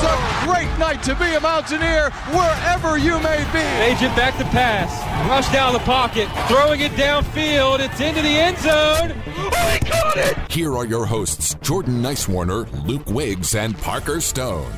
It is a great night to be a Mountaineer wherever you may be. Agent back to pass. Rush down the pocket. Throwing it downfield. It's into the end zone. Oh, he caught it! Here are your hosts, Jordan Nicewarner, Luke Wiggs, and Parker Stone.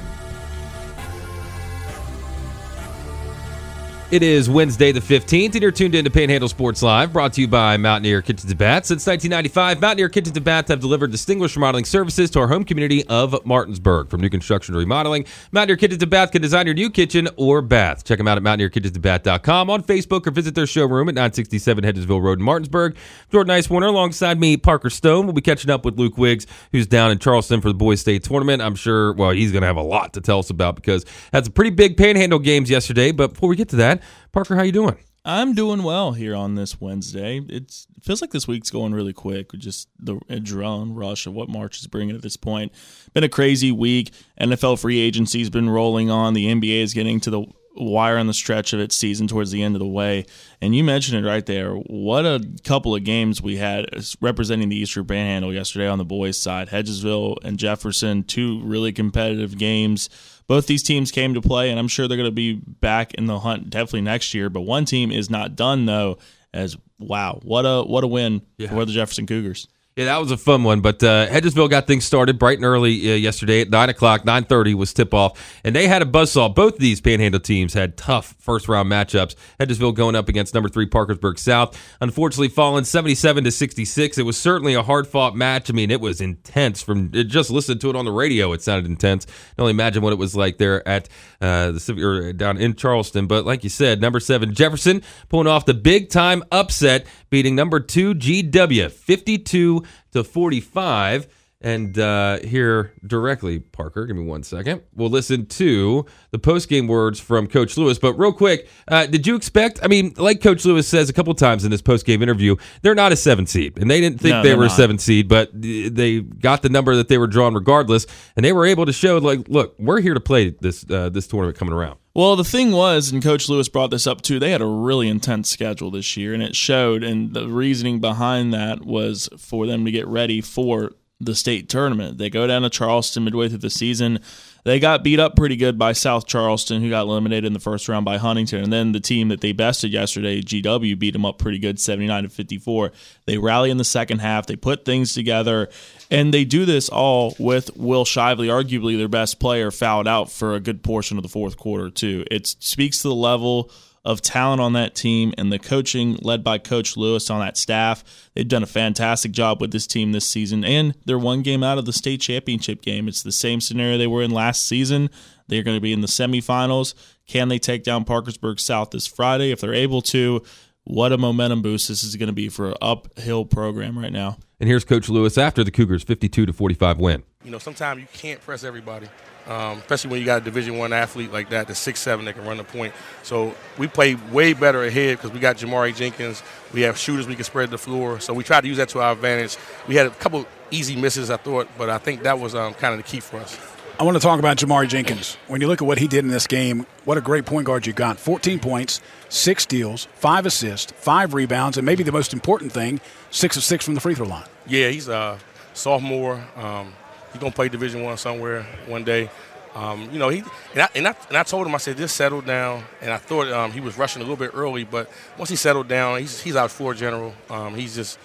It is Wednesday the 15th, and you're tuned in to Panhandle Sports Live, brought to you by Mountaineer Kitchen and Baths. Since 1995, Mountaineer Kitchen and Baths have delivered distinguished remodeling services to our home community of Martinsburg. From new construction to remodeling, Mountaineer Kitchen and Bath can design your new kitchen or bath. Check them out at mountaineerkitchensandbath.com on Facebook or visit their showroom at 967 Hedgesville Road in Martinsburg. Jordan Nicewarner alongside me, Parker Stone. We'll be catching up with Luke Wiggs, who's down in Charleston for the Boys State Tournament. I'm sure, well, he's going to have a lot to tell us about because had some pretty big Panhandle games yesterday. But before we get to that, Parker, how you doing? I'm doing well here on this Wednesday. It's, it feels like this week's going really quick. Just the adrenaline rush of what March is bringing at this point. Been a crazy week. NFL free agency's been rolling on. The NBA is getting to the wire on the stretch of its season towards the end of the way. And you mentioned it right there. What a couple of games we had representing the Eastern Panhandle yesterday on the boys' side. Hedgesville and Jefferson, two really competitive games both these teams came to play, and I'm sure they're going to be back in the hunt definitely next year. But one team is not done though. As wow, what a what a win yeah. for the Jefferson Cougars. Yeah, that was a fun one. But uh, Hedgesville got things started bright and early uh, yesterday at nine o'clock. Nine thirty was tip off, and they had a buzzsaw. Both of these Panhandle teams had tough first round matchups. Hedgesville going up against number three Parkersburg South. Unfortunately, falling seventy seven to sixty six. It was certainly a hard fought match. I mean, it was intense. From just listening to it on the radio, it sounded intense. I can only imagine what it was like there at uh, the or down in Charleston. But like you said, number seven Jefferson pulling off the big time upset, beating number two GW fifty two to 45. And uh, here directly, Parker, give me one second. We'll listen to the post game words from Coach Lewis. But real quick, uh, did you expect? I mean, like Coach Lewis says a couple times in this post game interview, they're not a seven seed, and they didn't think no, they were not. a seven seed, but they got the number that they were drawn regardless, and they were able to show like, look, we're here to play this uh, this tournament coming around. Well, the thing was, and Coach Lewis brought this up too, they had a really intense schedule this year, and it showed. And the reasoning behind that was for them to get ready for the state tournament. They go down to Charleston midway through the season. They got beat up pretty good by South Charleston, who got eliminated in the first round by Huntington. And then the team that they bested yesterday, GW, beat them up pretty good, 79 to 54. They rally in the second half. They put things together. And they do this all with Will Shively, arguably their best player, fouled out for a good portion of the fourth quarter, too. It speaks to the level of talent on that team and the coaching led by Coach Lewis on that staff. They've done a fantastic job with this team this season, and they're one game out of the state championship game. It's the same scenario they were in last season. They're going to be in the semifinals. Can they take down Parkersburg South this Friday? If they're able to, what a momentum boost this is going to be for an uphill program right now. And here's Coach Lewis after the Cougars' 52 to 45 win. You know, sometimes you can't press everybody, um, especially when you got a Division One athlete like that, the six seven that can run the point. So we play way better ahead because we got Jamari Jenkins. We have shooters we can spread the floor. So we tried to use that to our advantage. We had a couple easy misses, I thought, but I think that was um, kind of the key for us. I want to talk about Jamari Jenkins. When you look at what he did in this game, what a great point guard you got. 14 points, six steals, five assists, five rebounds, and maybe the most important thing, six of six from the free throw line. Yeah, he's a sophomore. Um, he's gonna play Division One somewhere one day. Um, you know, he and I, and I, and I told him I said just settle down. And I thought um, he was rushing a little bit early, but once he settled down, he's he's our floor general. Um, he's just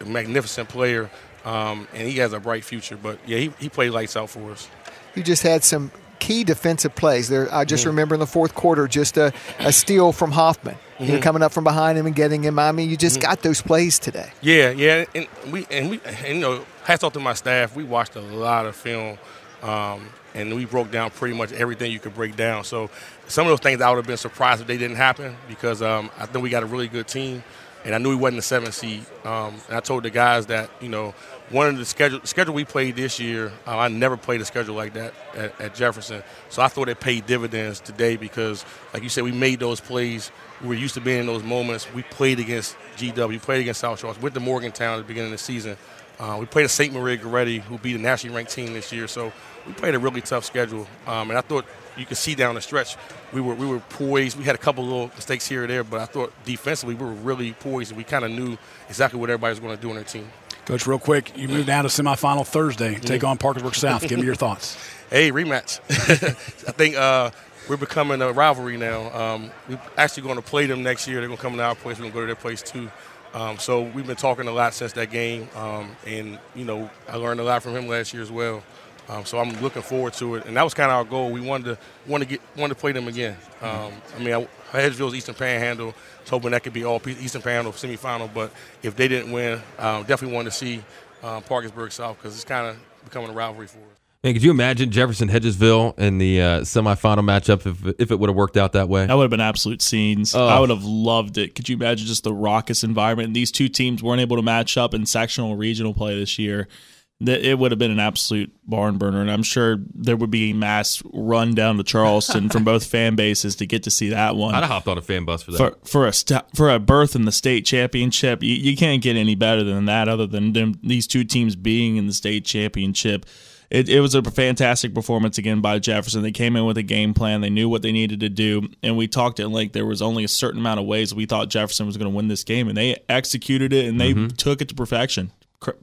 a magnificent player, um, and he has a bright future. But yeah, he he played lights out for us you just had some key defensive plays. There, I just mm. remember in the fourth quarter, just a, a steal from Hoffman. Mm-hmm. You know, coming up from behind him and getting him. I mean, you just mm-hmm. got those plays today. Yeah, yeah, and we and we and, you know, hats off to my staff. We watched a lot of film, um, and we broke down pretty much everything you could break down. So some of those things I would have been surprised if they didn't happen because um, I think we got a really good team, and I knew we wasn't the seventh seed. Um, and I told the guys that you know one of the schedule schedule we played this year, uh, I never played a schedule like that at, at, Jefferson. So I thought it paid dividends today because, like you said, we made those plays. We were used to being in those moments. We played against GW, we played against South Charles, went to Morgantown at the beginning of the season. Uh, we played a St. Maria Goretti, who beat a nationally ranked team this year. So we played a really tough schedule, um, and I thought you could see down the stretch we were we were poised. We had a couple little mistakes here or there, but I thought defensively we were really poised, and we kind of knew exactly what everybody was going to do on their team. Coach, real quick, you moved down to semifinal Thursday. Take on Parkersburg South. Give me your thoughts. Hey, rematch. I think uh, we're becoming a rivalry now. Um, we're actually going to play them next year. They're going to come to our place. We're going to go to their place too. Um, so we've been talking a lot since that game, um, and you know I learned a lot from him last year as well. Um, so I'm looking forward to it, and that was kind of our goal. We wanted to want to get wanted to play them again. Um, I mean, I, Eastern Panhandle, hoping that could be all Eastern Panhandle semifinal. But if they didn't win, definitely wanted to see um, Parkersburg South because it's kind of becoming a rivalry for us. Man, could you imagine Jefferson Hedgesville in the uh, semifinal matchup if if it would have worked out that way? That would have been absolute scenes. Oh. I would have loved it. Could you imagine just the raucous environment? And these two teams weren't able to match up in sectional regional play this year it would have been an absolute barn burner, and I'm sure there would be a mass run down to Charleston from both fan bases to get to see that one. I'd have hopped on a fan bus for that. For, for a st- for a berth in the state championship, you, you, can't get any better than that. Other than them, these two teams being in the state championship, it, it was a fantastic performance again by Jefferson. They came in with a game plan. They knew what they needed to do, and we talked at length. There was only a certain amount of ways we thought Jefferson was going to win this game, and they executed it and they mm-hmm. took it to perfection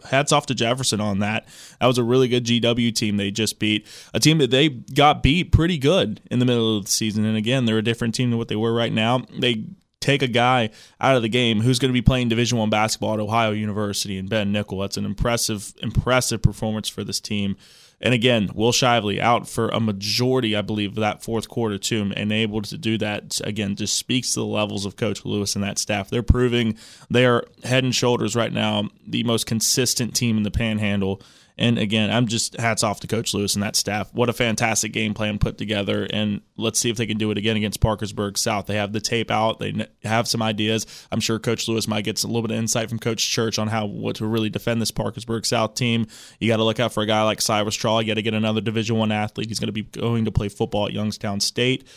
hats off to Jefferson on that. That was a really good GW team they just beat. A team that they got beat pretty good in the middle of the season. And again, they're a different team than what they were right now. They take a guy out of the game who's going to be playing Division One basketball at Ohio University and Ben Nickel. That's an impressive, impressive performance for this team. And again, Will Shively out for a majority, I believe, of that fourth quarter too, and able to do that again just speaks to the levels of Coach Lewis and that staff. They're proving they are head and shoulders right now the most consistent team in the Panhandle and again, I'm just hats off to Coach Lewis and that staff. What a fantastic game plan put together. And let's see if they can do it again against Parkersburg South. They have the tape out, they have some ideas. I'm sure Coach Lewis might get a little bit of insight from Coach Church on how what to really defend this Parkersburg South team. You got to look out for a guy like Cyrus Traw. You got to get another Division One athlete. He's going to be going to play football at Youngstown State.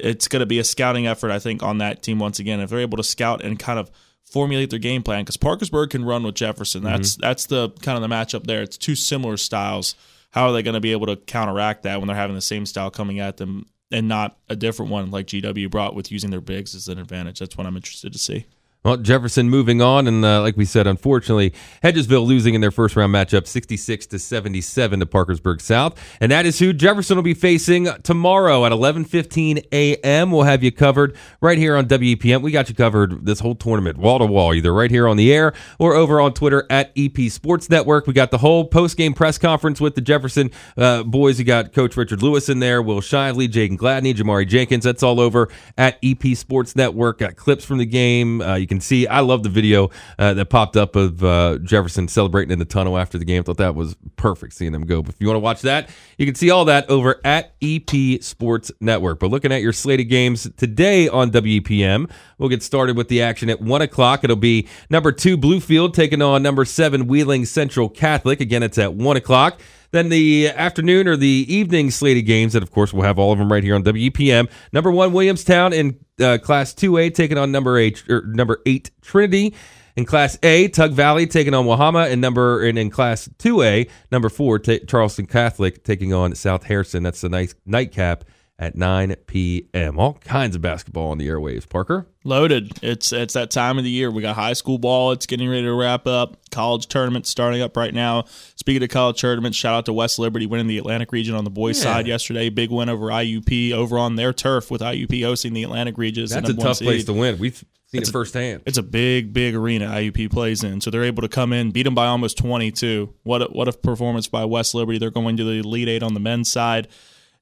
It's going to be a scouting effort, I think, on that team once again. If they're able to scout and kind of formulate their game plan because Parkersburg can run with Jefferson. That's mm-hmm. that's the kind of the matchup there. It's two similar styles. How are they going to be able to counteract that when they're having the same style coming at them and not a different one like GW brought with using their bigs as an advantage? That's what I'm interested to see. Well, Jefferson moving on, and uh, like we said, unfortunately, Hedgesville losing in their first round matchup, sixty-six to seventy-seven to Parkersburg South, and that is who Jefferson will be facing tomorrow at eleven fifteen a.m. We'll have you covered right here on WEPM. We got you covered this whole tournament, wall to wall, either right here on the air or over on Twitter at EP Sports Network. We got the whole post-game press conference with the Jefferson uh, boys. We got Coach Richard Lewis in there, Will Shively, Jaden Gladney, Jamari Jenkins. That's all over at EP Sports Network. Got clips from the game. Uh, you can can see. I love the video uh, that popped up of uh, Jefferson celebrating in the tunnel after the game. Thought that was perfect seeing them go. But if you want to watch that, you can see all that over at EP Sports Network. But looking at your slated games today on WEPM, we'll get started with the action at 1 o'clock. It'll be number two, Bluefield, taking on number seven, Wheeling Central Catholic. Again, it's at 1 o'clock. Then the afternoon or the evening slated games, and of course we'll have all of them right here on WEPM. Number one, Williamstown in uh, Class 2A taking on number eight, or number eight Trinity. In Class A, Tug Valley taking on Wahama, and number and in Class 2A, number four, Charleston Catholic taking on South Harrison. That's the nice nightcap at 9 p.m. All kinds of basketball on the airwaves. Parker loaded. It's it's that time of the year. We got high school ball. It's getting ready to wrap up. College tournament starting up right now. Speaking of college tournaments, shout out to West Liberty winning the Atlantic region on the boys' yeah. side yesterday. Big win over IUP over on their turf with IUP hosting the Atlantic Regis. That's a tough place to win. We've seen it's it firsthand. A, it's a big, big arena IUP plays in, so they're able to come in, beat them by almost 22. What a, what a performance by West Liberty. They're going to the Elite Eight on the men's side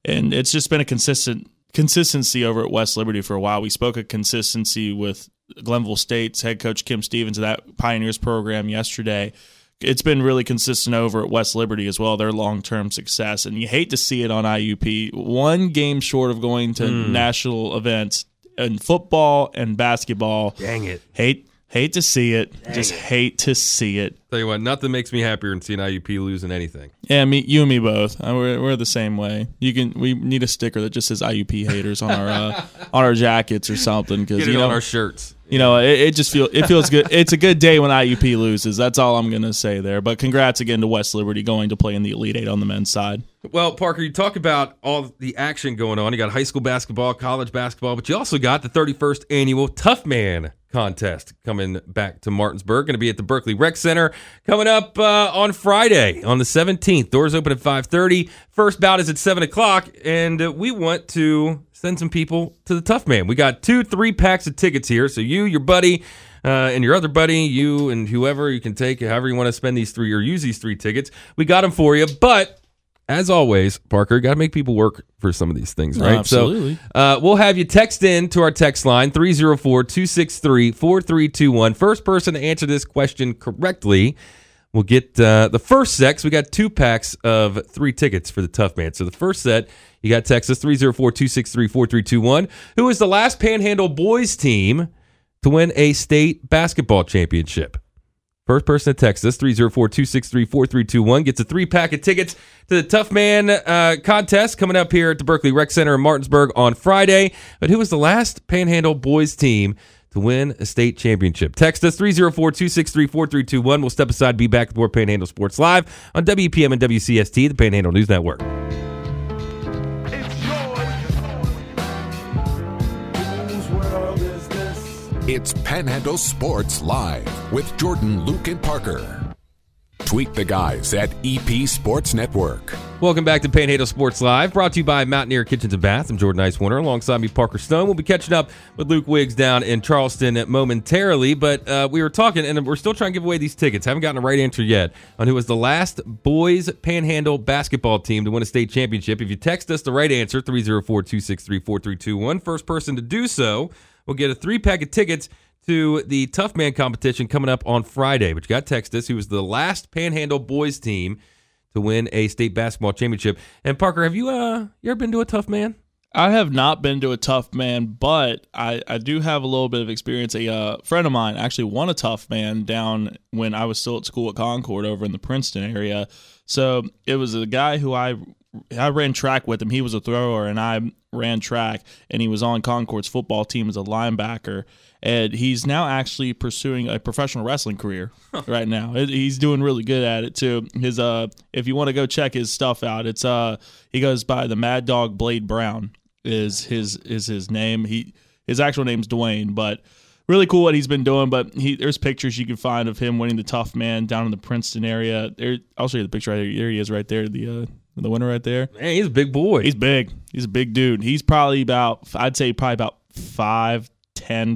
and it's just been a consistent consistency over at West Liberty for a while. We spoke of consistency with Glenville State's head coach Kim Stevens of that Pioneers program yesterday. It's been really consistent over at West Liberty as well, their long term success. And you hate to see it on IUP. One game short of going to mm. national events in football and basketball. Dang it. Hate Hate to see it. Just hate to see it. Tell you what, nothing makes me happier than seeing IUP losing anything. Yeah, me, you and me both. Uh, We're, we're the same way. You can. We need a sticker that just says IUP haters on our uh, on our jackets or something because you know on our shirts. you know it, it just feels it feels good. It's a good day when IUP loses. That's all I'm gonna say there. But congrats again to West Liberty going to play in the Elite Eight on the men's side. Well, Parker, you talk about all the action going on. You got high school basketball, college basketball, but you also got the 31st annual Tough Man contest coming back to Martinsburg. Going to be at the Berkeley Rec Center coming up uh, on Friday on the 17th. Doors open at 5:30. First bout is at seven o'clock, and uh, we want to send some people to the Tough Man. We got two, three packs of tickets here. So you, your buddy. Uh, and your other buddy, you and whoever you can take, however you want to spend these three or use these three tickets, we got them for you. But as always, Parker, got to make people work for some of these things, right? absolutely. So uh, we'll have you text in to our text line 304 263 4321. First person to answer this question correctly will get uh, the first set. 'cause We got two packs of three tickets for the Tough Man. So the first set, you got Texas 304 263 4321. Who is the last Panhandle boys team to win a state basketball championship? First person to text us, 304 263 4321, gets a three pack of tickets to the Tough Man uh, contest coming up here at the Berkeley Rec Center in Martinsburg on Friday. But who was the last Panhandle boys team to win a state championship? Text us, 304 263 4321. We'll step aside, be back with more Panhandle Sports Live on WEPM and WCST, the Panhandle News Network. It's Panhandle Sports Live with Jordan, Luke, and Parker. Tweet the guys at EP Sports Network. Welcome back to Panhandle Sports Live, brought to you by Mountaineer Kitchens and Baths. I'm Jordan Nicewarner. Alongside me, Parker Stone. We'll be catching up with Luke Wiggs down in Charleston momentarily, but uh, we were talking, and we're still trying to give away these tickets. Haven't gotten a right answer yet on who was the last boys Panhandle basketball team to win a state championship. If you text us the right answer, 304 263 4321, first person to do so will get a three pack of tickets to the Tough Man competition coming up on Friday. But you got us, who was the last Panhandle boys team to win a state basketball championship. And Parker, have you uh you ever been to a Tough Man? I have not been to a tough man, but I, I do have a little bit of experience. A uh, friend of mine actually won a tough man down when I was still at school at Concord over in the Princeton area. So it was a guy who I I ran track with him. He was a thrower, and I ran track, and he was on Concord's football team as a linebacker. And he's now actually pursuing a professional wrestling career right now. He's doing really good at it too. His uh, if you want to go check his stuff out, it's uh, he goes by the Mad Dog Blade Brown is his is his name. He his actual name's Dwayne, but really cool what he's been doing. But he there's pictures you can find of him winning the Tough Man down in the Princeton area. There, I'll show you the picture right here. There he is, right there. The uh, the winner right there. Man, he's a big boy. He's big. He's a big dude. He's probably about I'd say probably about 5'10",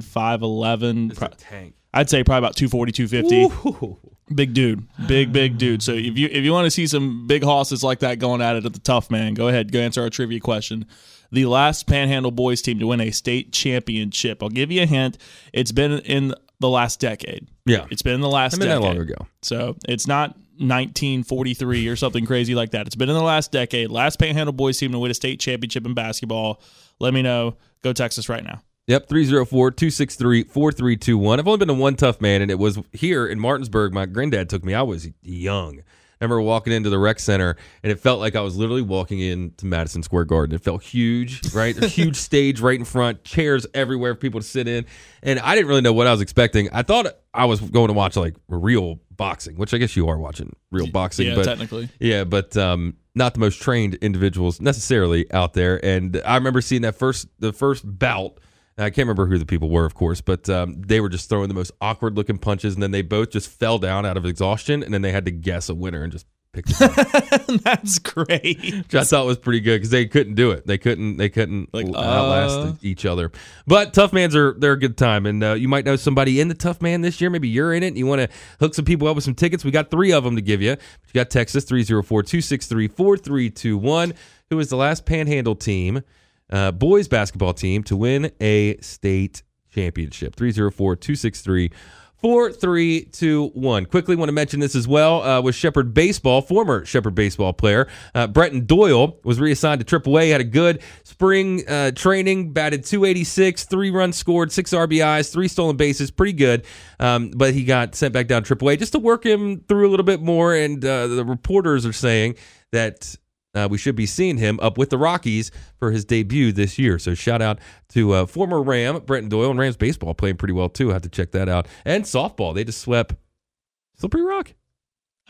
5'11". It's a tank. I'd say probably about 240, 250. Big dude, big big dude. So if you if you want to see some big hosses like that going at it at the tough man, go ahead, go answer our trivia question. The last Panhandle boys team to win a state championship. I'll give you a hint. It's been in the last decade. Yeah. It's been in the last I mean, that decade. long ago. So it's not 1943 or something crazy like that. It's been in the last decade. Last Panhandle boys team to win a state championship in basketball. Let me know. Go Texas right now. Yep, 304 263 4321. I've only been to one tough man, and it was here in Martinsburg. My granddad took me. I was young. I remember walking into the rec center, and it felt like I was literally walking into Madison Square Garden. It felt huge, right? A huge stage right in front, chairs everywhere for people to sit in. And I didn't really know what I was expecting. I thought I was going to watch like real boxing, which I guess you are watching real boxing. Yeah, but technically. yeah, but um, not the most trained individuals necessarily out there. And I remember seeing that first the first bout. I can't remember who the people were, of course, but um, they were just throwing the most awkward looking punches, and then they both just fell down out of exhaustion, and then they had to guess a winner and just pick. The That's great. which I thought was pretty good because they couldn't do it. They couldn't. They couldn't Like, outlast uh. each other. But tough mans are they're a good time, and uh, you might know somebody in the tough man this year. Maybe you're in it. and You want to hook some people up with some tickets. We got three of them to give you. You got Texas 304-263-4321. Who is the last Panhandle team, uh, boys basketball team, to win a state championship? 304-263 Four, three, two, one. Quickly want to mention this as well uh, with Shepherd Baseball, former Shepherd Baseball player. Uh, Brenton Doyle was reassigned to AAA, had a good spring uh, training, batted 286, three runs scored, six RBIs, three stolen bases, pretty good. Um, but he got sent back down AAA just to work him through a little bit more. And uh, the reporters are saying that uh, we should be seeing him up with the Rockies for his debut this year. So shout out to uh, former Ram Brenton Doyle and Rams baseball playing pretty well too. I have to check that out. And softball, they just swept Slippery Rock.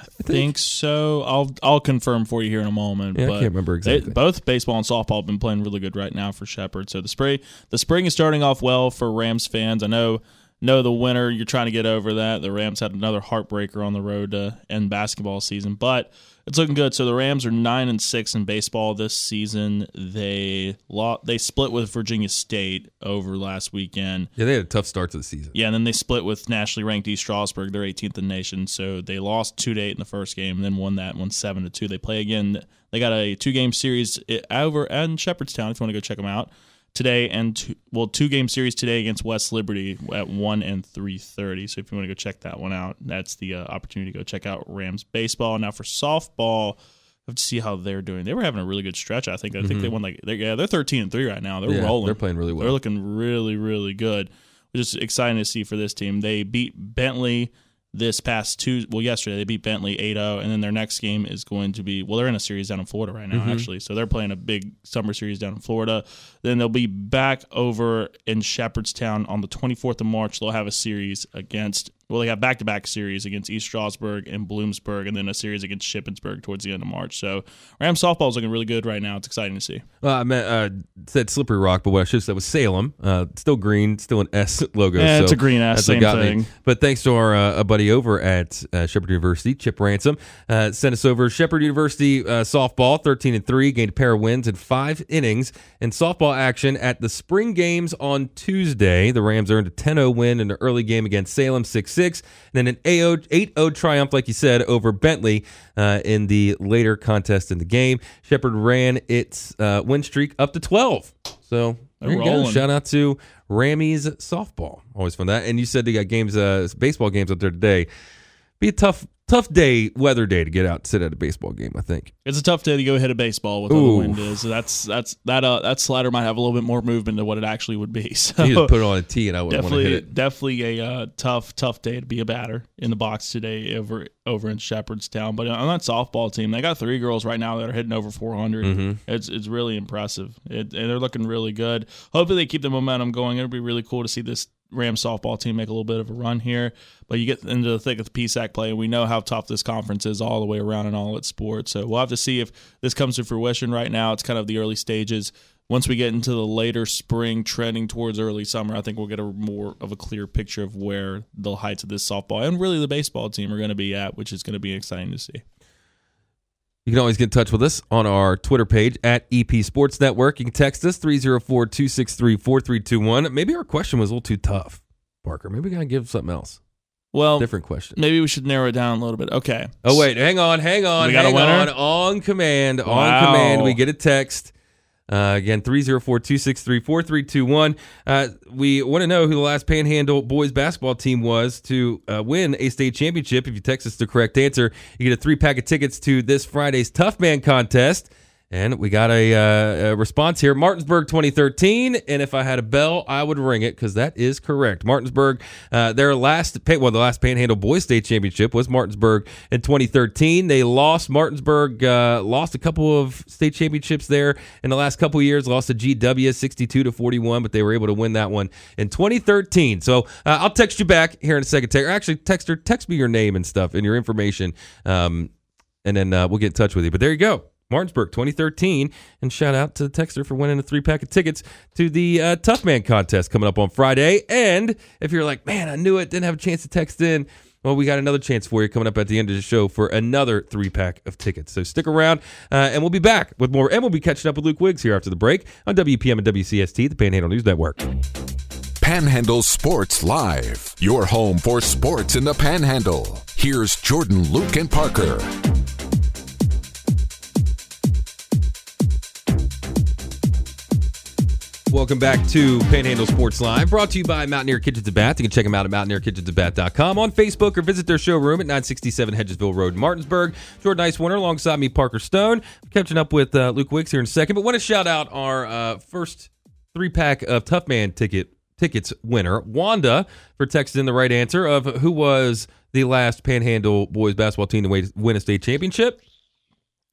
I think. so. I'll I'll confirm for you here in a moment. Yeah, I can't remember they- exactly. both baseball and softball have been playing really good right now for Shepherd. So the spring the spring is starting off well for Rams fans. I know know the winter you're trying to get over that. The Rams had another heartbreaker on the road to end basketball season, but it's looking good. So the Rams are nine and six in baseball this season. They lost, they split with Virginia State over last weekend. Yeah, they had a tough start to the season. Yeah, and then they split with nationally ranked East Stroudsburg. They're 18th in the nation, so they lost two to eight in the first game, and then won that one seven to two. They play again. They got a two game series eh, over in Shepherdstown. If you want to go check them out today, and two, well, two game series today against West Liberty at one and three thirty. So if you want to go check that one out, that's the uh, opportunity to go check out Rams baseball. Now for softball. I have to see how they're doing. They were having a really good stretch. I think. I think they won like they're, yeah, they're thirteen and three right now. They're Mm-hmm. Yeah, rolling. they're playing really well. They're looking really, really good, which is exciting to see for this team. They beat Bentley this past Tuesday. Well, yesterday they beat Bentley 8-0, and then their next game is going to be well, they're in a series down in Florida right now, Mm-hmm. actually. So they're playing a big summer series down in Florida. Then they'll be back over in Shepherdstown on the 24th of March. They'll have a series against. Well, they have back-to-back series against East Stroudsburg and Bloomsburg, and then a series against Shippensburg towards the end of March. So Ram softball is looking really good right now. It's exciting to see. Well, I meant uh, said Slippery Rock, but what I should have said was Salem. Uh, still green, still an S logo. Yeah, so it's a green S, same got me. thing. But thanks to our uh, a buddy over at uh, Shepherd University, Chip Ransom, uh, sent us over Shepherd University uh, softball, thirteen and three, gained a pair of wins in five innings, and softball action at the spring games on Tuesday. The Rams earned a 10-0 win in the early game against Salem, six six, and then an 8-0 triumph, like you said, over Bentley uh, in the later contest in the game. Shepherd ran its uh, win streak up to twelve. So there you go. Shout out to Rammies softball. Always fun that. And you said they got games, uh, baseball games up there today. Be a tough, tough day, weather day to get out and sit at a baseball game. I think. It's a tough day to go hit a baseball with how the Ooh. wind is. That's that's that uh, that slider might have a little bit more movement than what it actually would be. So You just put it on a tee, and I wouldn't want to hit definitely it. definitely a uh, tough tough day to be a batter in the box today over over in Shepherdstown. But on that softball team, they got three girls right now that are hitting over 400. Mm-hmm. It's it's really impressive, it, and they're looking really good. Hopefully, they keep the momentum going. It'll be really cool to see this Ram softball team make a little bit of a run here. But you get into the thick of the PSAC play, and we know how tough this conference is all the way around in all its sports. So we'll have to see if this comes to fruition. Right now, it's kind of the early stages. Once we get into the later spring, trending towards early summer, I think we'll get a more of a clear picture of where the heights of this softball and really the baseball team are going to be at, which is going to be exciting to see. You can always get in touch with us on our Twitter page at EP Sports Network. You can text us 304 263 4321. Maybe our question was a little too tough, Parker. Maybe we got to give something else. Well, Different question. maybe we should narrow it down a little bit. Okay. Oh wait, hang on, hang on, We got a winner? on. On command, on command, we get a text. Uh, again, 304-263-4321. Uh, we want to know who the last Panhandle boys basketball team was to uh, win a state championship. If you text us the correct answer, you get a three pack of tickets to this Friday's Tough Man contest. And we got a, uh, a response here. Martinsburg 2013. And if I had a bell, I would ring it because that is correct. Martinsburg, uh, their last, well, the last Panhandle Boys State Championship was Martinsburg in 2013. They lost, Martinsburg uh, lost a couple of state championships there in the last couple of years, lost to GW 62 to 41, but they were able to win that one in 2013. So uh, I'll text you back here in a second. Actually, text her, text me your name and stuff and your information. Um, and then uh, we'll get in touch with you. But there you go. Martinsburg 2013. And shout out to the Texter for winning a three pack of tickets to the uh, Tough Man contest coming up on Friday. And if you're like, man, I knew it, didn't have a chance to text in, well, we got another chance for you coming up at the end of the show for another three pack of tickets. So stick around, uh, and we'll be back with more. And we'll be catching up with Luke Wiggs here after the break on WEPM and WCST, the Panhandle News Network. Panhandle Sports Live, your home for sports in the Panhandle. Here's Jordan, Luke, and Parker. Welcome back to Panhandle Sports Live, brought to you by Mountaineer Kitchens and Bath. You can check them out at mountaineerkitchensandbath.com on Facebook or visit their showroom at 967 Hedgesville Road in Martinsburg. Jordan Nicewarner alongside me, Parker Stone. catching up with uh, Luke Wiggs here in a second, but want to shout out our uh, first three pack of Tough Man ticket tickets winner, Wanda, for texting the right answer of who was the last Panhandle boys basketball team to win a state championship.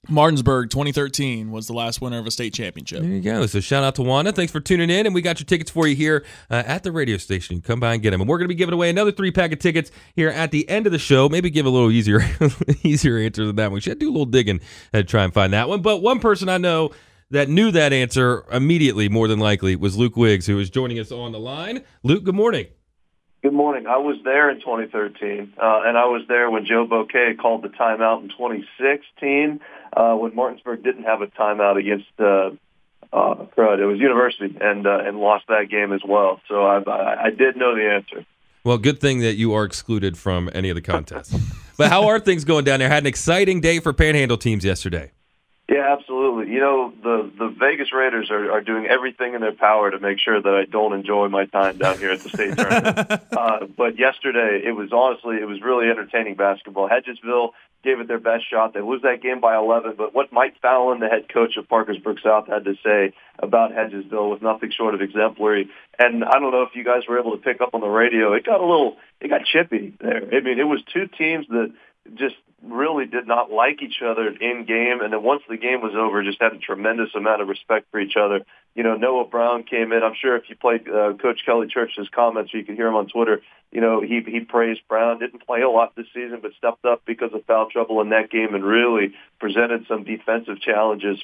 Martinsburg 2013 was the last winner of a state championship. There you go. So shout out to Wanda. Thanks for tuning in, and we got your tickets for you here uh, at the radio station. Come by and get them. And we're going to be giving away another three pack of tickets here at the end of the show. Maybe give a little easier, easier answer than that one. We should do a little digging to try and find that one. But one person I know that knew that answer immediately, more than likely, was Luke Wiggs, who is joining us on the line. Luke, good morning. Good morning. I was there in 2013, uh, and I was there when Joe Bouquet called the timeout in 2016 uh, when Martinsburg didn't have a timeout against uh, uh, crud. It was University, and uh, and lost that game as well. So I, I, I did know the answer. Well, good thing that you are excluded from any of the contests. but how are things going down there? Had an exciting day for Panhandle teams yesterday. Yeah, absolutely. You know, the the Vegas Raiders are, are doing everything in their power to make sure that I don't enjoy my time down here at the state tournament. uh, but yesterday, it was honestly, it was really entertaining basketball. Hedgesville gave it their best shot. They lose that game by 11. But what Mike Fallon, the head coach of Parkersburg South, had to say about Hedgesville was nothing short of exemplary. And I don't know if you guys were able to pick up on the radio. It got a little, it got chippy there. I mean, it was two teams that just really did not like each other in game, and then once the game was over, just had a tremendous amount of respect for each other. You know, Noah Brown came in. I'm sure if you played uh, Coach Kelly Church's comments, you could hear him on Twitter. You know, he he praised Brown. Didn't play a lot this season, but stepped up because of foul trouble in that game and really presented some defensive challenges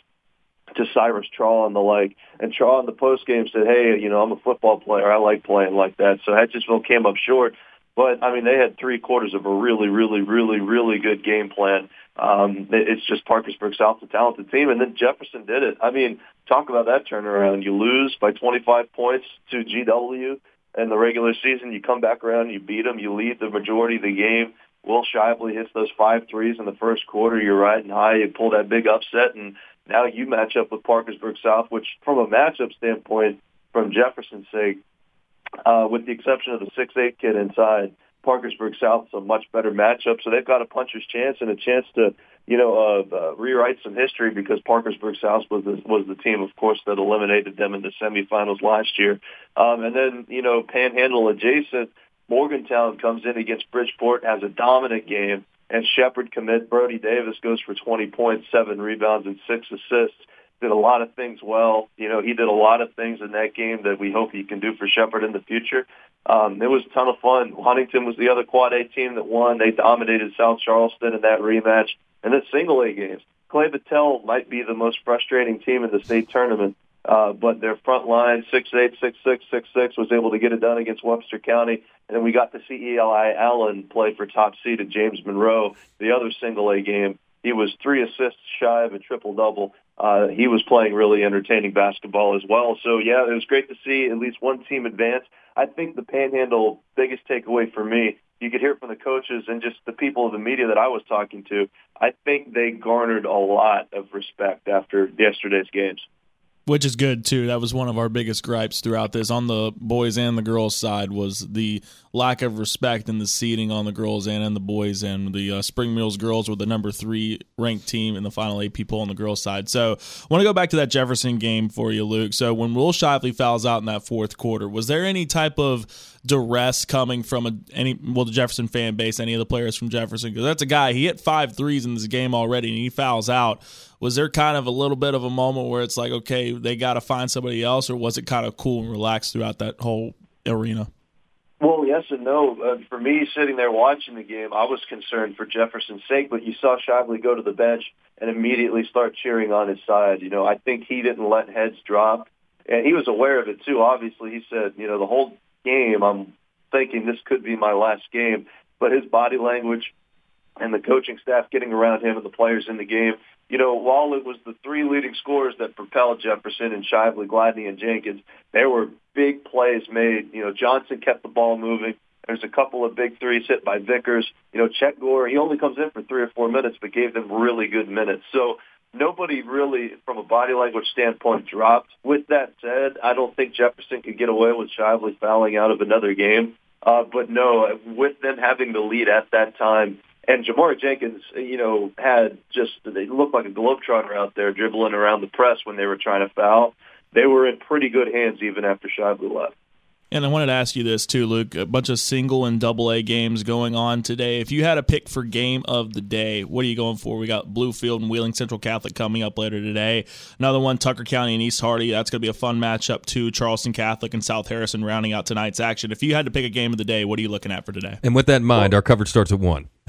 to Cyrus Traw and the like. And Traw in the post game said, "Hey, you know, I'm a football player. I like playing like that." So Hedgesville came up short. But I mean, they had three quarters of a really, really, really, really good game plan. Um, it's just Parkersburg South's a talented team, and then Jefferson did it. I mean, talk about that turnaround. You lose by 25 points to GW in the regular season. You come back around, you beat them, you lead the majority of the game. Will Shively hits those five threes in the first quarter. You're riding high. You pull that big upset, and now you match up with Parkersburg South, which, from a matchup standpoint, from Jefferson's sake, uh, with the exception of the six eight kid inside. Parkersburg South is a much better matchup, so they've got a puncher's chance and a chance to, you know, uh, uh, rewrite some history because Parkersburg South was the, was the team, of course, that eliminated them in the semifinals last year. Um, and then, you know, Panhandle adjacent, Morgantown comes in against Bridgeport, has a dominant game, and Shepherd commit Brody Davis goes for 20 points, seven rebounds, and six assists did a lot of things well. You know, he did a lot of things in that game that we hope he can do for Shepherd in the future. Um, it was a ton of fun. Huntington was the other quad A team that won. They dominated South Charleston in that rematch. And then single A games. Clay Battelle might be the most frustrating team in the state tournament. Uh, but their front line, six eight, six six, six six, was able to get it done against Webster County. And then we got to see Eli Allen play for top seed at James Monroe, the other single A game. He was three assists shy of a triple double uh, he was playing really entertaining basketball as well. So yeah, it was great to see at least one team advance. I think the Panhandle biggest takeaway for me, you could hear from the coaches and just the people of the media that I was talking to. I think they garnered a lot of respect after yesterday's games which is good too. That was one of our biggest gripes throughout this on the boys and the girls side was the lack of respect in the seating on the girls and in the boys and the uh, Spring Mills girls were the number three ranked team in the final eight people on the girls side. So I want to go back to that Jefferson game for you, Luke. So when Will Shively fouls out in that fourth quarter, was there any type of duress coming from a, any well the Jefferson fan base, any of the players from Jefferson? Because that's a guy he hit five threes in this game already and he fouls out was there kind of a little bit of a moment where it's like, okay, they got to find somebody else, or was it kind of cool and relaxed throughout that whole arena? Well, yes and no. Uh, for me, sitting there watching the game, I was concerned for Jefferson's sake, but you saw Shively go to the bench and immediately start cheering on his side. You know, I think he didn't let heads drop, and he was aware of it too. Obviously, he said, you know, the whole game, I'm thinking this could be my last game, but his body language and the coaching staff getting around him and the players in the game you know, while it was the three leading scorers that propelled Jefferson and Shively, Gladney, and Jenkins, there were big plays made. You know, Johnson kept the ball moving. There's a couple of big threes hit by Vickers. You know, Chet Gore, he only comes in for three or four minutes, but gave them really good minutes. So nobody really, from a body language standpoint, dropped. With that said, I don't think Jefferson could get away with Shively fouling out of another game. Uh, but no, with them having the lead at that time, and Jamar Jenkins, you know, had just they looked like a globetrotter out there dribbling around the press when they were trying to foul. They were in pretty good hands even after Shively left. And I wanted to ask you this too, Luke. A bunch of single and double A games going on today. If you had a pick for game of the day, what are you going for? We got Bluefield and Wheeling Central Catholic coming up later today. Another one, Tucker County and East Hardy. That's going to be a fun matchup too. Charleston Catholic and South Harrison rounding out tonight's action. If you had to pick a game of the day, what are you looking at for today? And with that in mind, our coverage starts at one.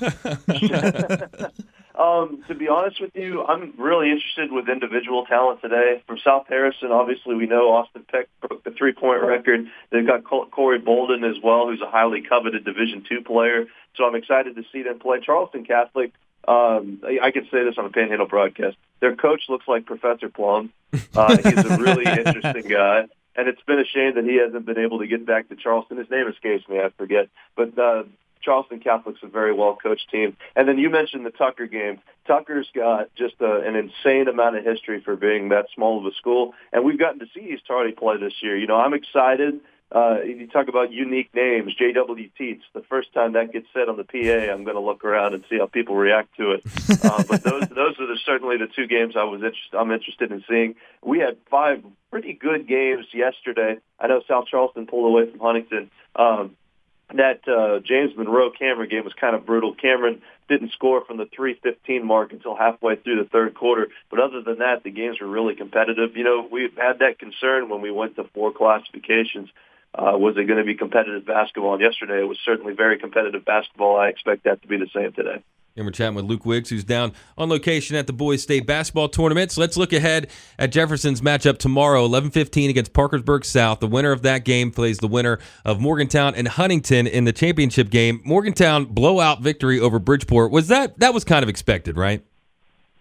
Um, to be honest with you, I'm really interested with individual talent today. From South Harrison, obviously we know Austin Peck broke the three-point record. They've got Corey Bolden as well, who's a highly coveted Division two player. So I'm excited to see them play. Charleston Catholic, um, I can say this on a Panhandle broadcast. Their coach looks like Professor Plum. Uh, he's a really interesting guy. And it's been a shame that he hasn't been able to get back to Charleston. His name escapes me, I forget. But uh, Charleston Catholic's a very well coached team. And then you mentioned the Tucker game. Tucker's got just a, an insane amount of history for being that small of a school, and we've gotten to see East Hardy play this year. You know, I'm excited. Uh, you talk about unique names, J.W. Teets. The first time that gets said on the PA, I'm going to look around and see how people react to it. uh, but those those are the, certainly the two games I was interested. I'm interested in seeing. We had five pretty good games yesterday. I know South Charleston pulled away from Huntington. Um, that uh, James Monroe Cameron game was kind of brutal. Cameron didn't score from the 3:15 mark until halfway through the third quarter. But other than that, the games were really competitive. You know, we had that concern when we went to four classifications. Uh, was it going to be competitive basketball? And yesterday, it was certainly very competitive basketball. I expect that to be the same today. And we're chatting with Luke Wiggs, who's down on location at the Boys State basketball tournament. So let's look ahead at Jefferson's matchup tomorrow, 11:15 against Parkersburg South. The winner of that game plays the winner of Morgantown and Huntington in the championship game. Morgantown blowout victory over Bridgeport. Was that that was kind of expected, right?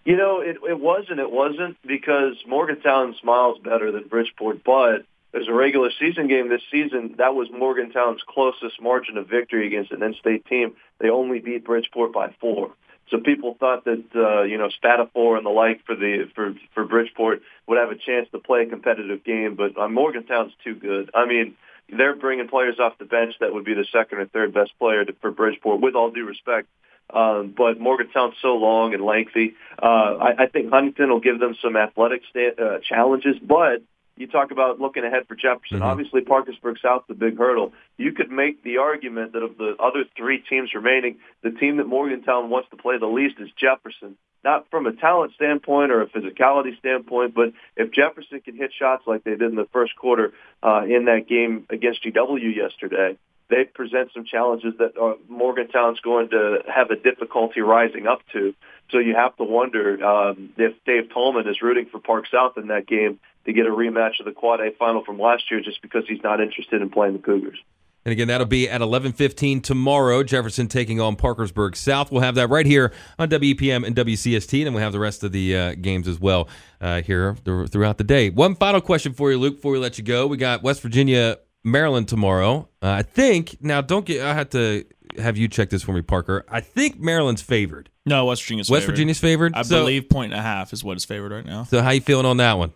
You know, it, it was and it wasn't because Morgantown smiles better than Bridgeport, but there's a regular season game this season. That was Morgantown's closest margin of victory against an in-state team. They only beat Bridgeport by four. So people thought that uh, you know Spatafor and the like for the for for Bridgeport would have a chance to play a competitive game, but uh, Morgantown's too good. I mean, they're bringing players off the bench that would be the second or third best player to, for Bridgeport. With all due respect, um, but Morgantown's so long and lengthy. Uh, I, I think Huntington will give them some athletic sta- uh, challenges, but you talk about looking ahead for Jefferson. Mm-hmm. Obviously, Parkersburg South's the big hurdle. You could make the argument that of the other three teams remaining, the team that Morgantown wants to play the least is Jefferson. Not from a talent standpoint or a physicality standpoint, but if Jefferson can hit shots like they did in the first quarter uh, in that game against GW yesterday, they present some challenges that uh, Morgantown's going to have a difficulty rising up to. So you have to wonder um, if Dave Tallman is rooting for Park South in that game to get a rematch of the Quad A final from last year just because he's not interested in playing the Cougars. And again, that'll be at 11:15 tomorrow. Jefferson taking on Parkersburg South. We'll have that right here on WEPM and WCST, and we'll have the rest of the uh, games as well uh, here th- throughout the day. One final question for you, Luke, before we let you go. We got West Virginia, Maryland tomorrow. Uh, I think now. Don't get. I have to have you check this for me, Parker. I think Maryland's favored. No, West Virginia's West favored. Virginia's favored. I So- believe point and a half is what is favored right now. So how you feeling on that one?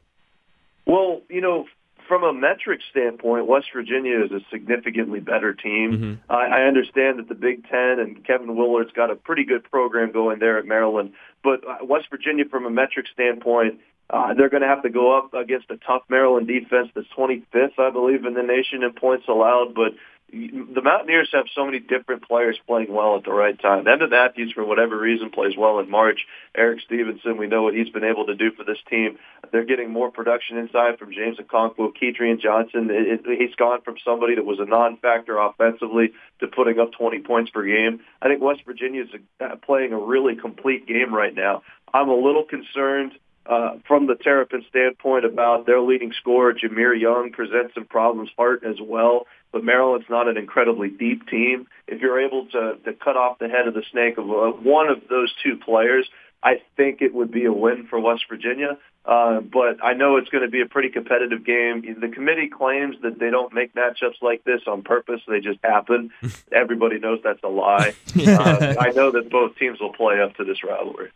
Well, you know, from a metric standpoint, West Virginia is a significantly better team. I, I understand that the Big Ten and Kevin Willard's got a pretty good program going there at Maryland, but uh, West Virginia, from a metric standpoint, uh, they're going to have to go up against a tough Maryland defense that's 25th, I believe, in the nation in points allowed. But the Mountaineers have so many different players playing well at the right time. Emmitt Matthews, for whatever reason, plays well in March. Erik Stevenson, we know what he's been able to do for this team. They're getting more production inside from James Okonkwo, Kedrian Johnson. It, it, he's gone from somebody that was a non-factor offensively to putting up 20 points per game. I think West Virginia is uh, playing a really complete game right now. I'm a little concerned uh, from the Terrapin standpoint about their leading scorer, Jahmir Young, presents some problems. Hart as well. But Maryland's not an incredibly deep team. If you're able to, to cut off the head of the snake of uh, one of those two players, I think it would be a win for West Virginia. Uh, but I know it's going to be a pretty competitive game. The committee claims that they don't make matchups like this on purpose; they just happen. Everybody knows that's a lie. uh, I know that both teams will play up to this rivalry.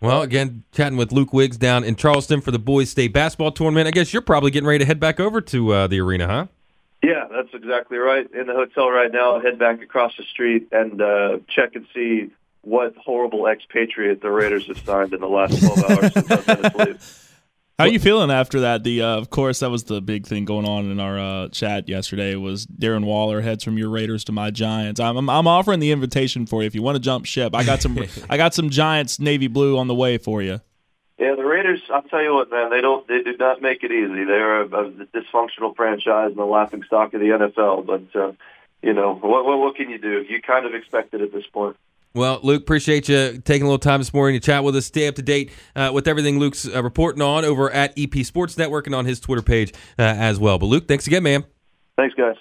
Well, again, chatting with Luke Wiggs down in Charleston for the boys' state basketball tournament. I guess you're probably getting ready to head back over to uh, the arena, huh? Yeah, that's exactly right. In the hotel right now, I'll head back across the street and uh, check and see what horrible expatriate the Raiders have signed in the last 12 hours since I've been asleep. How are you feeling after that? The uh, of course that was the big thing going on in our uh, chat yesterday was Darren Waller heads from your Raiders to my Giants. I'm, I'm, I'm offering the invitation for you if you want to jump ship. I got some I got some Giants navy blue on the way for you. Yeah, the Raiders. I'll tell you what, man. They don't. They do not make it easy. They're a, a dysfunctional franchise and the laughing stock of the NFL. But uh, you know, what, what what can you do? You kind of expect it at this point. Well, Luke, appreciate you taking a little time this morning to chat with us. Stay up to date uh, with everything Luke's uh, reporting on over at EP Sports Network and on his Twitter page uh, as well. But Luke, thanks again, man. Thanks, guys.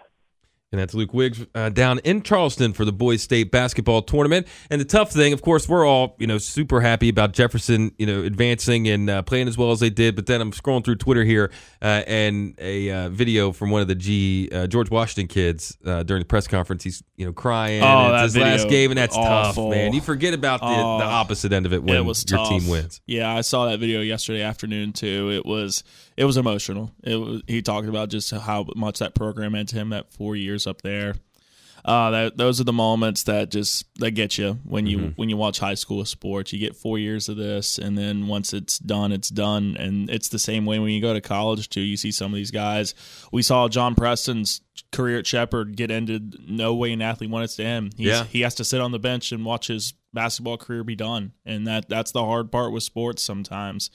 And that's Luke Wiggs uh, down in Charleston for the boys' state basketball tournament. And the tough thing, of course, we're all you know super happy about Jefferson, you know, advancing and uh, playing as well as they did. But then I'm scrolling through Twitter here, uh, and a uh, video from one of the G uh, George Washington kids uh, during the press conference. He's you know crying. Oh, it's his last game, and that's awful. tough, man. You forget about the, Oh, the opposite end of it when it was your tough. team wins. Yeah, I saw that video yesterday afternoon too. It was it was emotional. It was, he talked about just how much that program meant to him. That four years up there. Uh, that those are the moments that just that get you when you Mm-hmm. when you watch high school sports. You get four years of this, and then once it's done, it's done. And it's the same way when you go to college too. You see some of these guys. We saw John Preston's career at Shepherd get ended. No way an athlete wanted to end. He's, Yeah. he has to sit on the bench and watch his basketball career be done, and that that's the hard part with sports. Sometimes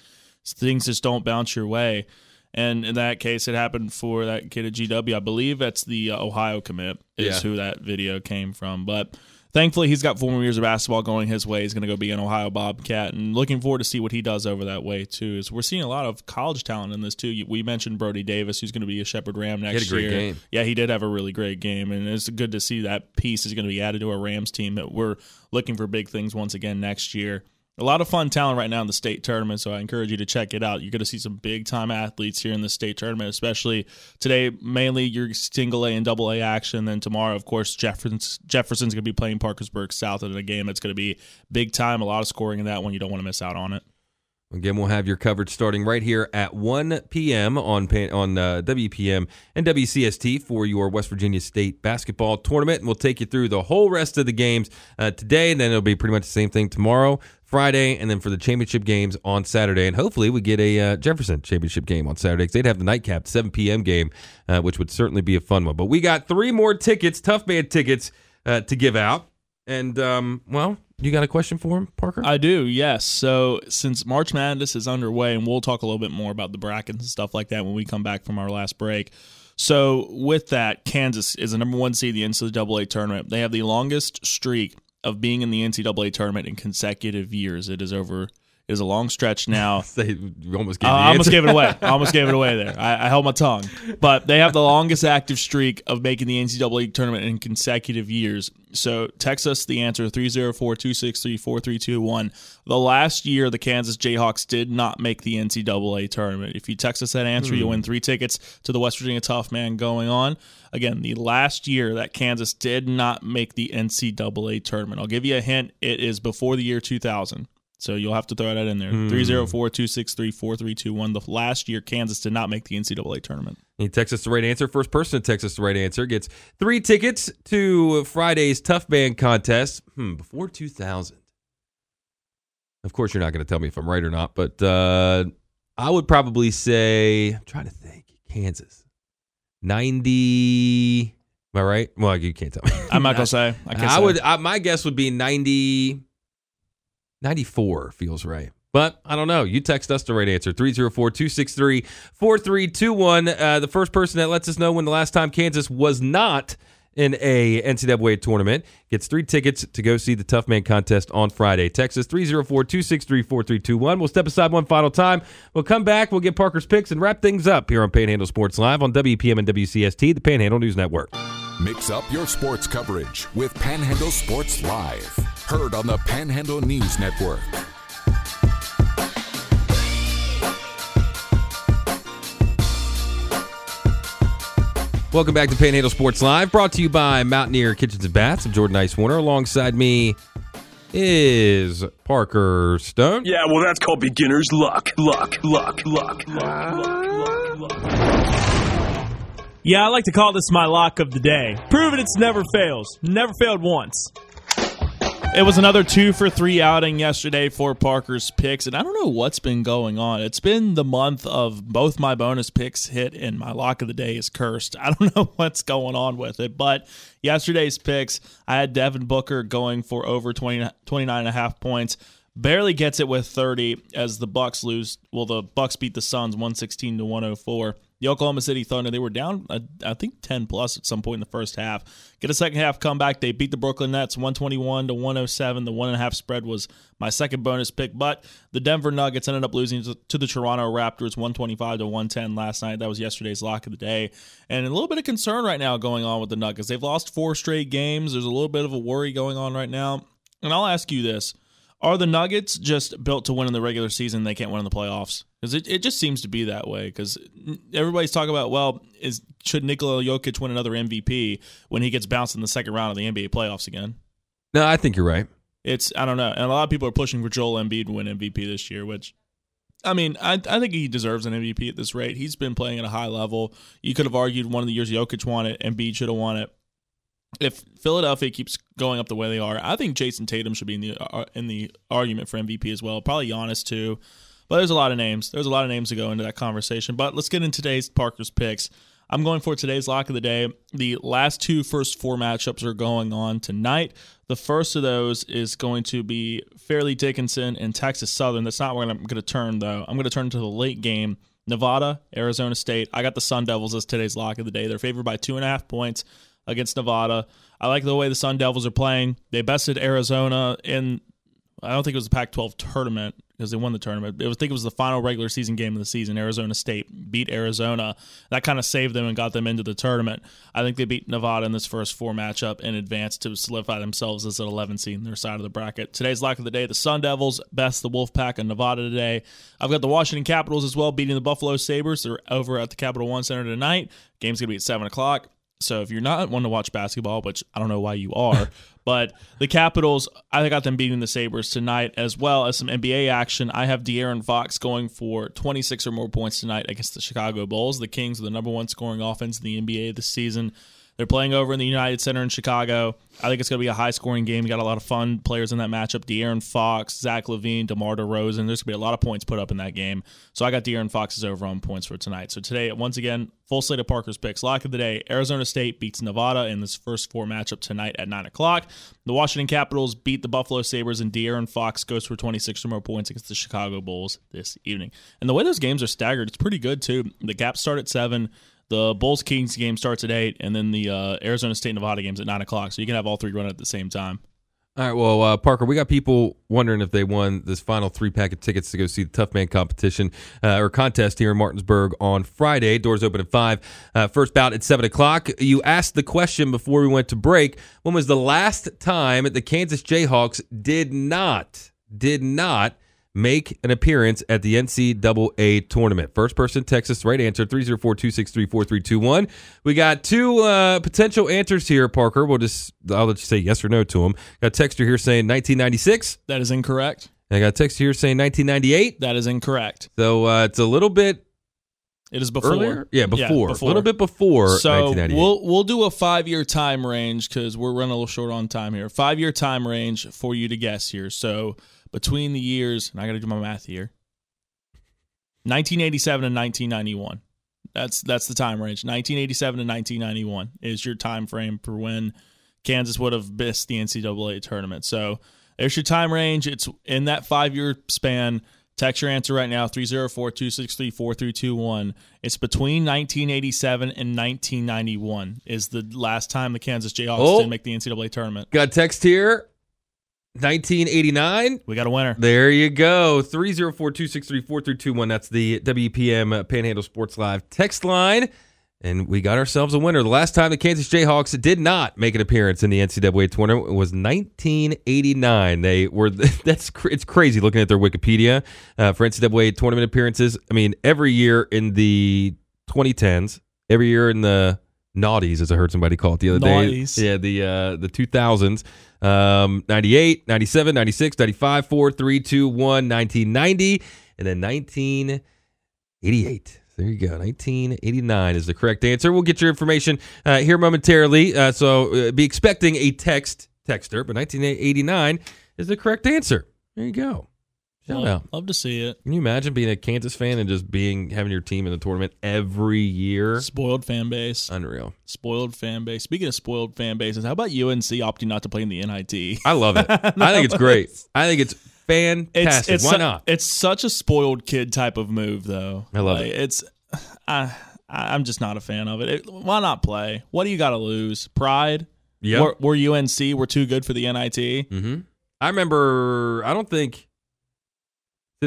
things just don't bounce your way. And in that case, it happened for that kid at GW. I believe that's the uh, Ohio commit is Yeah. who that video came from. But thankfully, he's got four more years of basketball going his way. He's going to go be an Ohio Bobcat, and looking forward to see what he does over that way too. Is we're seeing a lot of college talent in this too. We mentioned Brody Davis, who's going to be a Shepherd Ram next a great year. game. Yeah, he did have a really great game, and it's good to see that piece is going to be added to our Rams team. That we're looking for big things once again next year. A lot of fun talent right now in the state tournament, so I encourage you to check it out. You're going to see some big time athletes here in the state tournament, especially today. Mainly your single A and double A action. Then tomorrow, of course, Jefferson's Jefferson's going to be playing Parkersburg South in a game that's going to be big time. A lot of scoring in that one. You don't want to miss out on it. Again, we'll have your coverage starting right here at 1 p.m. on on uh, WEPM and WCST for your West Virginia State basketball tournament, and we'll take you through the whole rest of the games uh, today. And then it'll be pretty much the same thing tomorrow, Friday, and then for the championship games on Saturday. And hopefully, we get a uh, Jefferson championship game on Saturday because they'd have the nightcap 7 p.m. game, uh, which would certainly be a fun one. But we got three more tickets, tough man tickets, uh, to give out. And um, well, you got a question for him, Parker? I do, yes. So since March Madness is underway, and we'll talk a little bit more about the brackets and stuff like that when we come back from our last break. So with that, Kansas is the number one seed in the NCAA tournament. They have the longest streak of being in the NCAA tournament in consecutive years. It is over. Is a long stretch now. They almost gave Uh, I almost gave it away. I almost gave it away there. I, I held my tongue. But they have the longest active streak of making the NCAA tournament in consecutive years. So text us the answer 304-263-4321. The last year the Kansas Jayhawks did not make the NCAA tournament. If you text us that answer, you'll win three tickets to the West Virginia Tough Man going on. Again, the last year that Kansas did not make the NCAA tournament. I'll give you a hint. It is before the year 2000. So you'll have to throw that in there. 304 263 4321. The last year, Kansas did not make the NCAA tournament. He texts us the right answer. First person to text us the right answer gets three tickets to Friday's Tough Man contest. Hmm, before 2000. Of course, you're not going to tell me if I'm right or not, but uh, I would probably say, I'm trying to think, Kansas. 90. Am I right? Well, you can't tell me. I'm not going to say. I, can't I say. would. I, my guess would be 90. 94 feels right. But I don't know. You text us the right answer 304 263 4321. Uh, The first person that lets us know when the last time Kansas was not in a NCAA tournament gets three tickets to go see the Tough Man contest on Friday. Texas 304 263 4321. We'll step aside one final time. We'll come back. We'll get Parker's picks and wrap things up here on Panhandle Sports Live on WEPM and WCST, the Panhandle News Network. Mix up your sports coverage with Panhandle Sports Live. Heard on the Panhandle News Network. Welcome back to Panhandle Sports Live, brought to you by Mountaineer Kitchens and Baths. I'm Jordan Nicewarner. Alongside me is Parker Stone. Yeah, well, that's called beginner's luck. Luck, luck, luck, luck, luck, luck, luck. Yeah, I like to call this my lock of the day. Proven it's never fails. Never failed once. It was another two for three outing yesterday for Parker's picks, and I don't know what's been going on. It's been the month of both my bonus picks hit and my lock of the day is cursed. I don't know what's going on with it, but yesterday's picks, I had Devin Booker going for over 20, 29 and a half points. Barely gets it with 30 as the Bucks lose. Well, the Bucks beat the Suns 116 to 104. The Oklahoma City Thunder, they were down, I, I think, 10 plus at some point in the first half. Get a second half comeback. They beat the Brooklyn Nets 121 to 107. The one and a half spread was my second bonus pick, but the Denver Nuggets ended up losing to the Toronto Raptors 125 to 110 last night. That was yesterday's lock of the day. And a little bit of concern right now going on with the Nuggets. They've lost four straight games. There's a little bit of a worry going on right now. And I'll ask you this are the Nuggets just built to win in the regular season? They can't win in the playoffs because it, it just seems to be that way. Because everybody's talking about well, is should Nikola Jokic win another MVP when he gets bounced in the second round of the NBA playoffs again? No, I think you're right. It's I don't know, and a lot of people are pushing for Joel Embiid to win MVP this year, which. I mean, I, I think he deserves an MVP at this rate. He's been playing at a high level. You could have argued one of the years Jokic won it, Embiid should have won it if Philadelphia keeps going up the way they are, I think Jayson Tatum should be in the uh, in the argument for MVP as well. Probably Giannis too. But there's a lot of names. There's a lot of names to go into that conversation. But let's get into today's Parker's picks. I'm going for today's lock of the day. The last two first four matchups are going on tonight. The first of those is going to be Fairleigh Dickinson and Texas Southern. That's not where I'm going to turn though. I'm going to turn to the late game. Nevada, Arizona State. I got the Sun Devils as today's lock of the day. They're favored by two and a half points against Nevada. I like the way the Sun Devils are playing. They bested Arizona in I don't think it was the Pac-12 tournament because they won the tournament. I think it was the final regular season game of the season. Arizona State beat Arizona. That kind of saved them and got them into the tournament. I think they beat Nevada in this first four matchup in advance to solidify themselves as an 11 seed in their side of the bracket. Today's lock of the day: the Sun Devils best the Wolfpack of Nevada today. I've got the Washington Capitals as well beating the Buffalo Sabres. They're over at the Capital One Center tonight. Game's gonna be at seven o'clock. So if you're not one to watch basketball, which I don't know why you are, but the Capitals, I got them beating the Sabres tonight, as well as some NBA action. I have De'Aaron Fox going for 26 or more points tonight against the Chicago Bulls. The Kings are the number one scoring offense in the NBA this season. They're playing over in the United Center in Chicago. I think it's going to be a high scoring game. You got a lot of fun players in that matchup. De'Aaron Fox, Zach LaVine, DeMar DeRozan. There's going to be a lot of points put up in that game. So I got De'Aaron Fox's over on points for tonight. So today, once again, full slate of Parker's picks. Lock of the day Arizona State beats Nevada in this first four matchup tonight at 9 o'clock. The Washington Capitals beat the Buffalo Sabres, and De'Aaron Fox goes for 26 or more points against the Chicago Bulls this evening. And the way those games are staggered, it's pretty good, too. The Caps start at 7. The Bulls Kings game starts at eight, and then the uh, Arizona State Nevada game's at nine o'clock. So you can have all three running at the same time. All right, well, uh, Parker, we got people wondering if they won this final three pack of tickets to go see the Tough Man competition uh, or contest here in Martinsburg on Friday. Doors open at five. Uh, first bout at seven o'clock. You asked the question before we went to break: When was the last time the Kansas Jayhawks did not did not make an appearance at the NCAA tournament? First person, Texas, right answer 304 263 4321. We got two uh, potential answers here, Parker. We'll just, I'll let you say yes or no to them. Got a texter here saying 1996. That is incorrect. And I got a text here saying 1998. That is incorrect. So uh, it's a little bit. It is before. Earlier? Yeah, before. A little bit before so we'll we'll do a five year time range because we're running a little short on time here. Five year time range for you to guess here. So between the years, and I got to do my math here, 1987 and 1991. That's that's the time range. 1987 to 1991 is your time frame for when Kansas would have missed the NCAA tournament. So there's your time range. It's in that five year span. Text your answer right now 304 263 4321. It's between 1987 and 1991 is the last time the Kansas Jayhawks oh, didn't make the NCAA tournament. Got text here 1989. We got a winner. There you go. 304 263 4321. That's the WEPM Panhandle Sports Live text line. And we got ourselves a winner. The last time the Kansas Jayhawks did not make an appearance in the NCAA tournament was 1989. They were that's it's crazy looking at their Wikipedia uh, for NCAA tournament appearances. I mean, every year in the 2010s, every year in the naughties, as I heard somebody call it the other Naughties. day. Yeah, the uh, the 2000s. Um, 98, 97, 96, 95, 4, 3, 2, 1, 1990, and then 1988. There you go. 1989 is the correct answer. We'll get your information uh, here momentarily. Uh, so uh, be expecting a text texter, but 1989 is the correct answer. There you go. Shout Love, out. love to see it. Can you imagine being a Kansas fan and just being having your team in the tournament every year? Spoiled fan base. Unreal. Spoiled fan base. Speaking of spoiled fan bases, how about UNC opting not to play in the NIT? I love it. I think it's great. I think it's fantastic. Why su- not? It's such a spoiled kid type of move, though. I love Like, it. It's, I, I'm just not a fan of it. it. Why not play? What do you got to lose? Pride? Yeah. We're, we're UNC. We're too good for the NIT. Mm-hmm. I remember. I don't think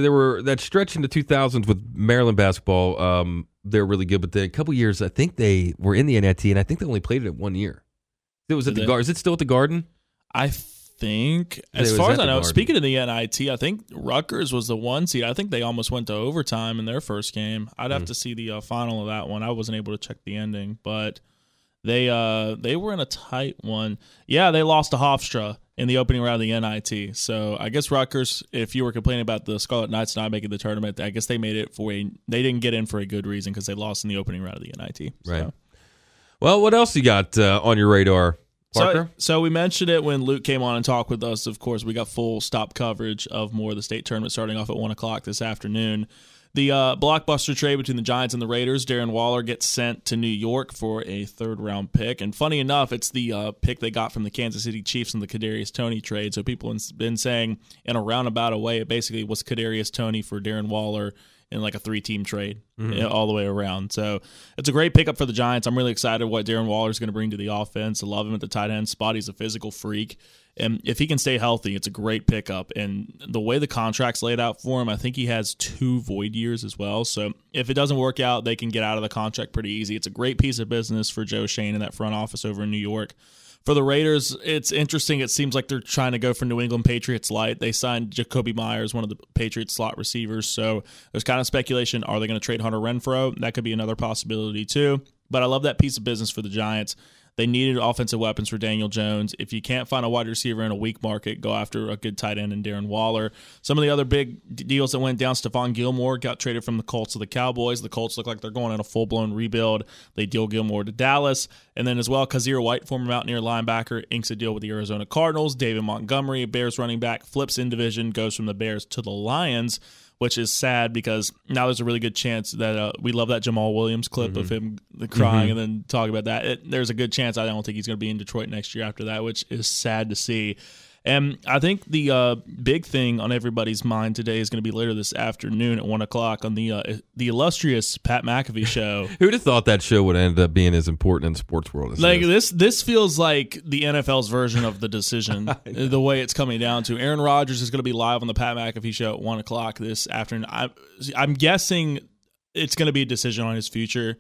there were that stretch in the 2000s with Maryland basketball. Um, they're really good, but then a couple years, I think they were in the NIT, and I think they only played it one year. It was at Did the? Garden. Is it still at the Garden? I think, as far as I know, Garden. speaking of the NIT, I think Rutgers was the one seed. I think they almost went to overtime in their first game. I'd Hmm. have to see the uh, final of that one. I wasn't able to check the ending, but they uh they were in a tight one. Yeah, they lost to Hofstra in the opening round of the NIT. So I guess Rutgers, if you were complaining about the Scarlet Knights not making the tournament, I guess they made it for a they didn't get in for a good reason because they lost in the opening round of the NIT. So. Right. Well, what else you got uh, on your radar, Parker? So, so we mentioned it when Luke came on and talked with us. Of course, we got full stop coverage of more of the state tournament starting off at one o'clock this afternoon. The uh, blockbuster trade between the Giants and the Raiders. Darren Waller gets sent to New York for a third round pick, and funny enough, it's the uh, pick they got from the Kansas City Chiefs in the Kadarius Toney trade. So people have been saying in a roundabout way, it basically was Kadarius Toney for Darren Waller in like a three team trade Mhm. all the way around. So it's a great pickup for the Giants. I'm really excited what Darren Waller is going to bring to the offense. I love him at the tight end spot. He's a physical freak. And if he can stay healthy, it's a great pickup. And the way the contract's laid out for him, I think he has two void years as well. So if it doesn't work out, they can get out of the contract pretty easy. It's a great piece of business for Joe Schoen in that front office over in New York. For the Raiders, it's interesting. It seems like they're trying to go for New England Patriots light. They signed Jakobi Meyers, one of the Patriots slot receivers. So there's kind of speculation: are they going to trade Hunter Renfrow? That could be another possibility too. But I love that piece of business for the Giants. They needed offensive weapons for Daniel Jones. If you can't find a wide receiver in a weak market, go after a good tight end in Darren Waller. Some of the other big deals that went down, Stephon Gilmore got traded from the Colts to the Cowboys. The Colts look like they're going in a full blown rebuild. They deal Gilmore to Dallas. And then as well, Kyzir White, former Mountaineer linebacker, inks a deal with the Arizona Cardinals. David Montgomery, Bears running back, flips in division, goes from the Bears to the Lions which is sad because now there's a really good chance that uh, we love that Jamaal Williams clip of him crying Mhm. and then talking about that. It, there's a good chance I don't think he's going to be in Detroit next year after that, which is sad to see. And I think the uh, big thing on everybody's mind today is going to be later this afternoon at one o'clock on the uh, the illustrious Pat McAfee show. Who'd have thought that show would end up being as important in the sports world as Like it is? this, this feels like the NFL's version of the decision. the way it's coming down to, Aaron Rodgers is going to be live on the Pat McAfee show at one o'clock this afternoon. I, I'm guessing it's going to be a decision on his future.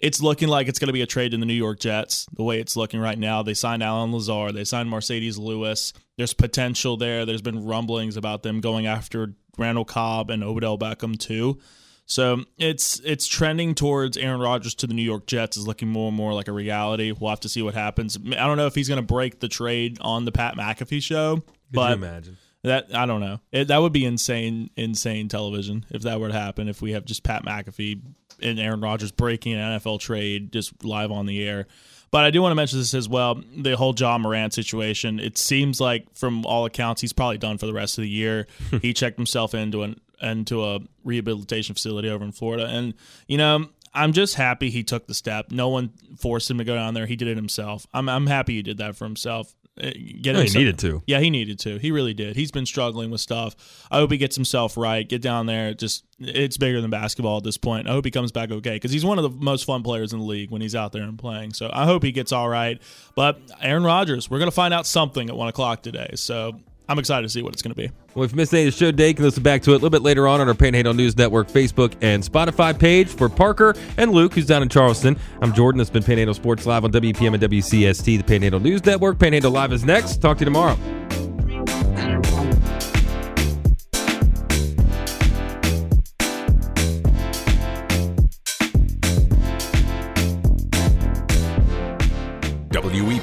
It's looking like it's going to be a trade in the New York Jets. The way it's looking right now, they signed Allen Lazard, they signed Marcedes Lewis. There's potential there. There's been rumblings about them going after Randall Cobb and Odell Beckham too. So it's it's trending towards Aaron Rodgers to the New York Jets is looking more and more like a reality. We'll have to see what happens. I don't know if he's going to break the trade on the Pat McAfee show, but you imagine? that I don't know. It, that would be insane, insane television if that were to happen. If we have just Pat McAfee and Aaron Rodgers breaking an NFL trade just live on the air. But I do want to mention this as well. The whole Ja Morant situation. It seems like, from all accounts, he's probably done for the rest of the year. he checked himself into an into a rehabilitation facility over in Florida, and you know. I'm just happy he took the step. No one forced him to go down there. He did it himself. I'm I'm happy he did that for himself. Uh, Get No, he needed to. yeah, he needed to. He really did. He's been struggling with stuff. I hope he gets himself right. Get down there. Just it's bigger than basketball at this point. I hope he comes back okay because he's one of the most fun players in the league when he's out there and playing. So I hope he gets all right. But Aaron Rodgers, we're gonna find out something at one o'clock today. So I'm excited to see what it's gonna be. Well, if you missed any of the show today, you can listen back to it a little bit later on on our Panhandle News Network Facebook and Spotify page for Parker and Luke, who's down in Charleston. I'm Jordan. That's been Panhandle Sports Live on WEPM and WCST, the Panhandle News Network. Panhandle Live is next. Talk to you tomorrow.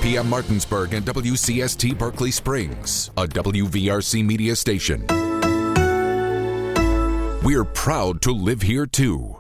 WEPM Martinsburg and WCST Berkeley Springs, a WVRC media station. We're proud to live here too.